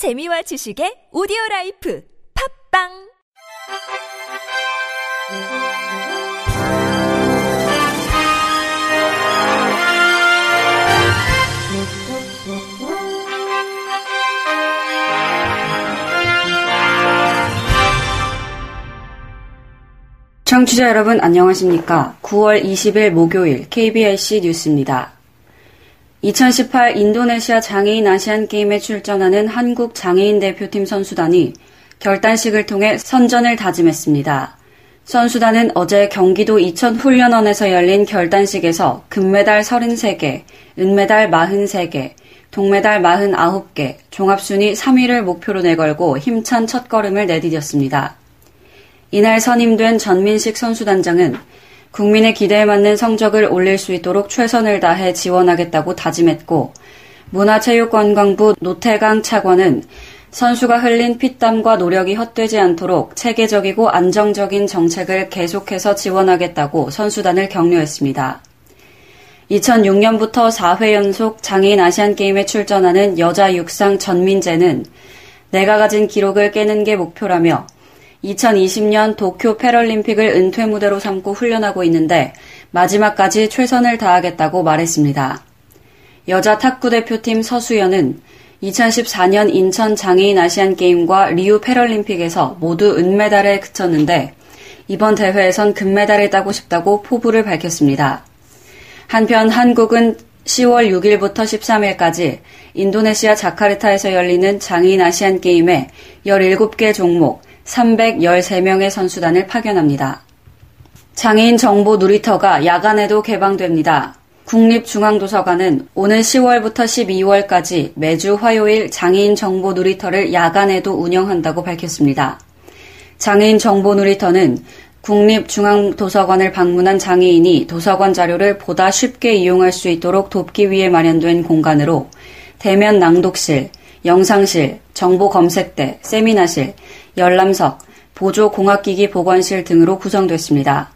재미와 지식의 오디오 라이프 팝빵 청취자 여러분 안녕하십니까? 9월 20일 목요일 KBIC 뉴스입니다. 2018 인도네시아 장애인 아시안 게임에 출전하는 한국 장애인 대표팀 선수단이 결단식을 통해 선전을 다짐했습니다. 선수단은 어제 경기도 이천 훈련원에서 열린 결단식에서 금메달 33개, 은메달 43개, 동메달 49개, 종합순위 3위를 목표로 내걸고 힘찬 첫걸음을 내디뎠습니다. 이날 선임된 전민식 선수단장은 국민의 기대에 맞는 성적을 올릴 수 있도록 최선을 다해 지원하겠다고 다짐했고 문화체육관광부 노태강 차관은 선수가 흘린 피땀과 노력이 헛되지 않도록 체계적이고 안정적인 정책을 계속해서 지원하겠다고 선수단을 격려했습니다. 2006년부터 4회 연속 장애인 아시안게임에 출전하는 여자 육상 전민재는 내가 가진 기록을 깨는 게 목표라며 2020년 도쿄 패럴림픽을 은퇴 무대로 삼고 훈련하고 있는데 마지막까지 최선을 다하겠다고 말했습니다. 여자 탁구 대표팀 서수연은 2014년 인천 장애인 아시안 게임과 리우 패럴림픽에서 모두 은메달에 그쳤는데 이번 대회에선 금메달을 따고 싶다고 포부를 밝혔습니다. 한편 한국은 10월 6일부터 13일까지 인도네시아 자카르타에서 열리는 장애인 아시안 게임에 17개 종목 313명의 선수단을 파견합니다. 장애인 정보 놀이터가 야간에도 개방됩니다. 국립중앙도서관은 오는 10월부터 12월까지 매주 화요일 장애인 정보 놀이터를 야간에도 운영한다고 밝혔습니다. 장애인 정보 놀이터는 국립중앙도서관을 방문한 장애인이 도서관 자료를 보다 쉽게 이용할 수 있도록 돕기 위해 마련된 공간으로 대면 낭독실, 영상실, 정보 검색대, 세미나실, 열람석, 보조 공학기기 보관실 등으로 구성됐습니다.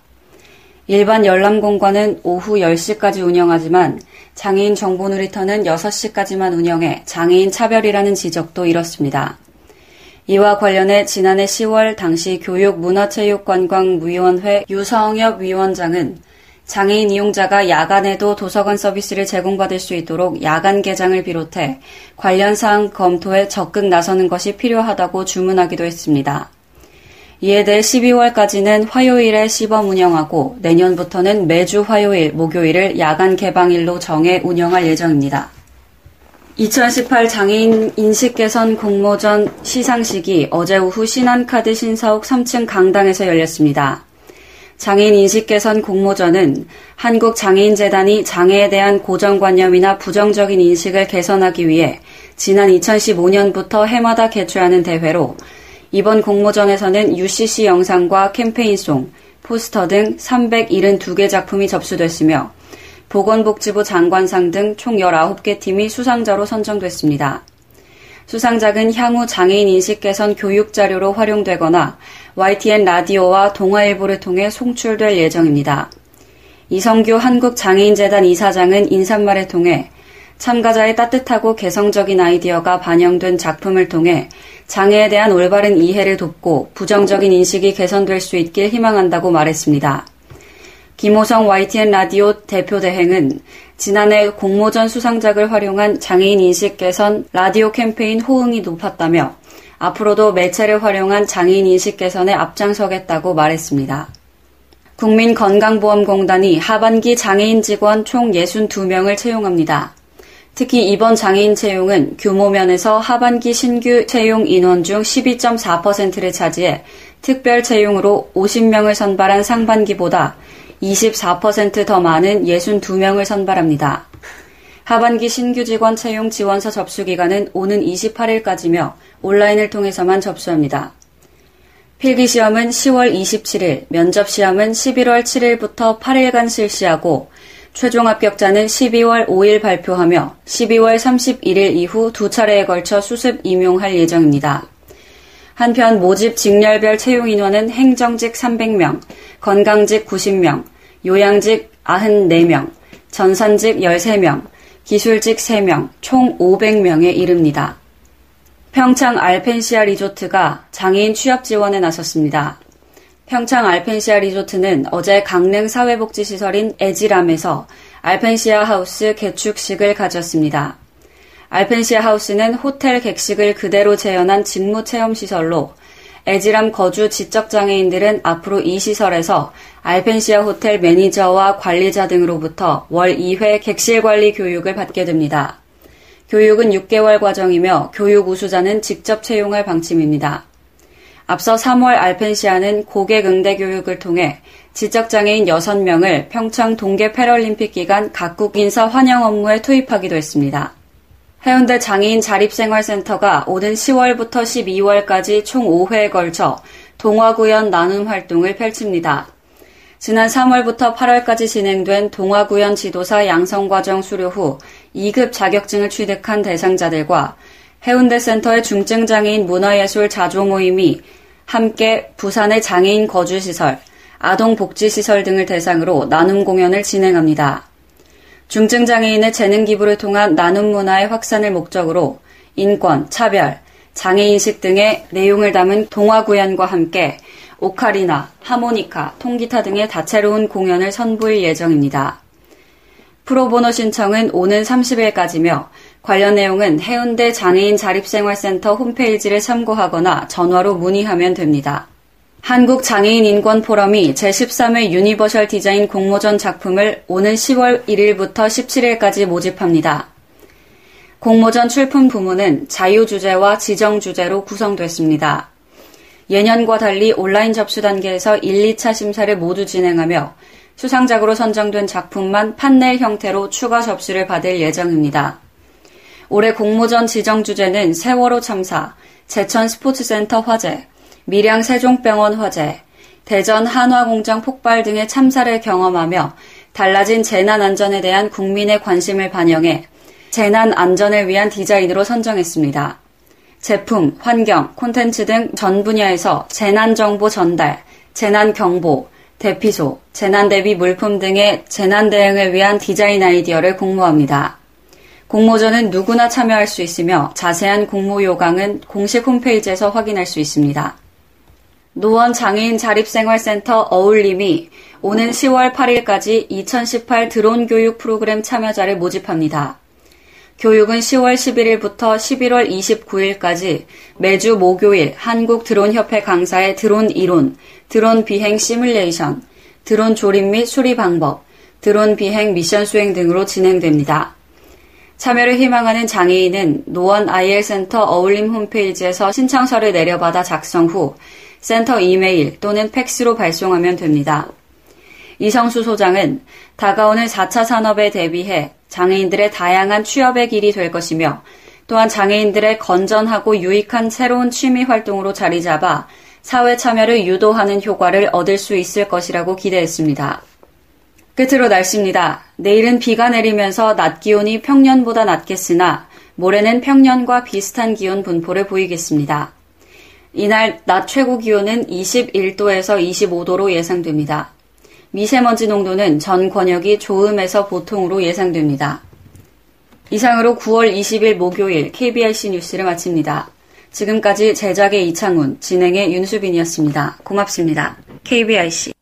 일반 열람 공간은 오후 10시까지 운영하지만 장애인 정보 놀이터는 6시까지만 운영해 장애인 차별이라는 지적도 이렇습니다. 이와 관련해 지난해 10월 당시 교육문화체육관광위원회 유성엽 위원장은 장애인 이용자가 야간에도 도서관 서비스를 제공받을 수 있도록 야간 개장을 비롯해 관련 사항 검토에 적극 나서는 것이 필요하다고 주문하기도 했습니다. 이에 대해 12월까지는 화요일에 시범 운영하고 내년부터는 매주 화요일, 목요일을 야간 개방일로 정해 운영할 예정입니다. 2018 장애인 인식 개선 공모전 시상식이 어제 오후 신한카드 신사옥 3층 강당에서 열렸습니다. 장애인 인식 개선 공모전은 한국 장애인 재단이 장애에 대한 고정관념이나 부정적인 인식을 개선하기 위해 지난 2015년부터 해마다 개최하는 대회로 이번 공모전에서는 UCC 영상과 캠페인송, 포스터 등 372개 작품이 접수됐으며 보건복지부 장관상 등 총 19개 팀이 수상자로 선정됐습니다. 수상작은 향후 장애인 인식 개선 교육 자료로 활용되거나 YTN 라디오와 동아일보를 통해 송출될 예정입니다. 이성규 한국장애인재단 이사장은 인사말을 통해 참가자의 따뜻하고 개성적인 아이디어가 반영된 작품을 통해 장애에 대한 올바른 이해를 돕고 부정적인 인식이 개선될 수 있길 희망한다고 말했습니다. 김호성 YTN 라디오 대표 대행은 지난해 공모전 수상작을 활용한 장애인 인식 개선 라디오 캠페인 호응이 높았다며 앞으로도 매체를 활용한 장애인 인식 개선에 앞장서겠다고 말했습니다. 국민건강보험공단이 하반기 장애인 직원 총 62명을 채용합니다. 특히 이번 장애인 채용은 규모 면에서 하반기 신규 채용 인원 중 12.4%를 차지해 특별 채용으로 50명을 선발한 상반기보다 24%더 많은 62명을 선발합니다. 하반기 신규 직원 채용 지원서 접수 기간은 오는 28일까지며 온라인을 통해서만 접수합니다. 필기 시험은 10월 27일, 면접 시험은 11월 7일부터 8일간 실시하고 최종 합격자는 12월 5일 발표하며 12월 31일 이후 두 차례에 걸쳐 수습 임용할 예정입니다. 한편 모집 직렬별 채용 인원은 행정직 300명, 건강직 90명, 요양직 94명, 전산직 13명, 기술직 3명, 총 500명에 이릅니다. 평창 알펜시아 리조트가 장애인 취업 지원에 나섰습니다. 평창 알펜시아 리조트는 어제 강릉 사회복지시설인 에지람에서 알펜시아 하우스 개축식을 가졌습니다. 알펜시아 하우스는 호텔 객식을 그대로 재현한 직무 체험 시설로 에지람 거주 지적장애인들은 앞으로 이 시설에서 알펜시아 호텔 매니저와 관리자 등으로부터 월 2회 객실 관리 교육을 받게 됩니다. 교육은 6개월 과정이며 교육 우수자는 직접 채용할 방침입니다. 앞서 3월 알펜시아는 고객 응대 교육을 통해 지적장애인 6명을 평창 동계 패럴림픽 기간 각국 인사 환영 업무에 투입하기도 했습니다. 해운대 장애인 자립생활센터가 오는 10월부터 12월까지 총 5회에 걸쳐 동화구연 나눔 활동을 펼칩니다. 지난 3월부터 8월까지 진행된 동화구연 지도사 양성과정 수료 후 2급 자격증을 취득한 대상자들과 해운대 센터의 중증장애인 문화예술 자조 모임이 함께 부산의 장애인 거주시설, 아동복지시설 등을 대상으로 나눔 공연을 진행합니다. 중증장애인의 재능 기부를 통한 나눔 문화의 확산을 목적으로 인권, 차별, 장애인식 등의 내용을 담은 동화 구연과 함께 오카리나, 하모니카, 통기타 등의 다채로운 공연을 선보일 예정입니다. 프로보노 신청은 오는 30일까지며 관련 내용은 해운대 장애인 자립생활센터 홈페이지를 참고하거나 전화로 문의하면 됩니다. 한국장애인 인권포럼이 제13회 유니버셜 디자인 공모전 작품을 오는 10월 1일부터 17일까지 모집합니다. 공모전 출품 부문은 자유주제와 지정주제로 구성됐습니다. 예년과 달리 온라인 접수 단계에서 1, 2차 심사를 모두 진행하며 수상작으로 선정된 작품만 판넬 형태로 추가 접수를 받을 예정입니다. 올해 공모전 지정 주제는 세월호 참사, 제천 스포츠센터 화재, 밀양 세종병원 화재, 대전 한화공장 폭발 등의 참사를 경험하며 달라진 재난 안전에 대한 국민의 관심을 반영해 재난 안전을 위한 디자인으로 선정했습니다. 제품, 환경, 콘텐츠 등 전 분야에서 재난 정보 전달, 재난 경보, 대피소, 재난 대비 물품 등의 재난 대응을 위한 디자인 아이디어를 공모합니다. 공모전은 누구나 참여할 수 있으며 자세한 공모 요강은 공식 홈페이지에서 확인할 수 있습니다. 노원 장애인 자립생활센터 어울림이 오는 10월 8일까지 2018 드론 교육 프로그램 참여자를 모집합니다. 교육은 10월 11일부터 11월 29일까지 매주 목요일 한국 드론협회 강사의 드론 이론, 드론 비행 시뮬레이션, 드론 조립 및 수리 방법, 드론 비행 미션 수행 등으로 진행됩니다. 참여를 희망하는 장애인은 노원 IL 센터 어울림 홈페이지에서 신청서를 내려받아 작성 후 센터 이메일 또는 팩스로 발송하면 됩니다. 이성수 소장은 다가오는 4차 산업에 대비해 장애인들의 다양한 취업의 길이 될 것이며 또한 장애인들의 건전하고 유익한 새로운 취미 활동으로 자리 잡아 사회 참여를 유도하는 효과를 얻을 수 있을 것이라고 기대했습니다. 끝으로 날씨입니다. 내일은 비가 내리면서 낮 기온이 평년보다 낮겠으나 모레는 평년과 비슷한 기온 분포를 보이겠습니다. 이날 낮 최고 기온은 21도에서 25도로 예상됩니다. 미세먼지 농도는 전 권역이 좋음에서 보통으로 예상됩니다. 이상으로 9월 20일 목요일 KBRC 뉴스를 마칩니다. 지금까지 제작의 이창훈, 진행의 윤수빈이었습니다. 고맙습니다. KBRC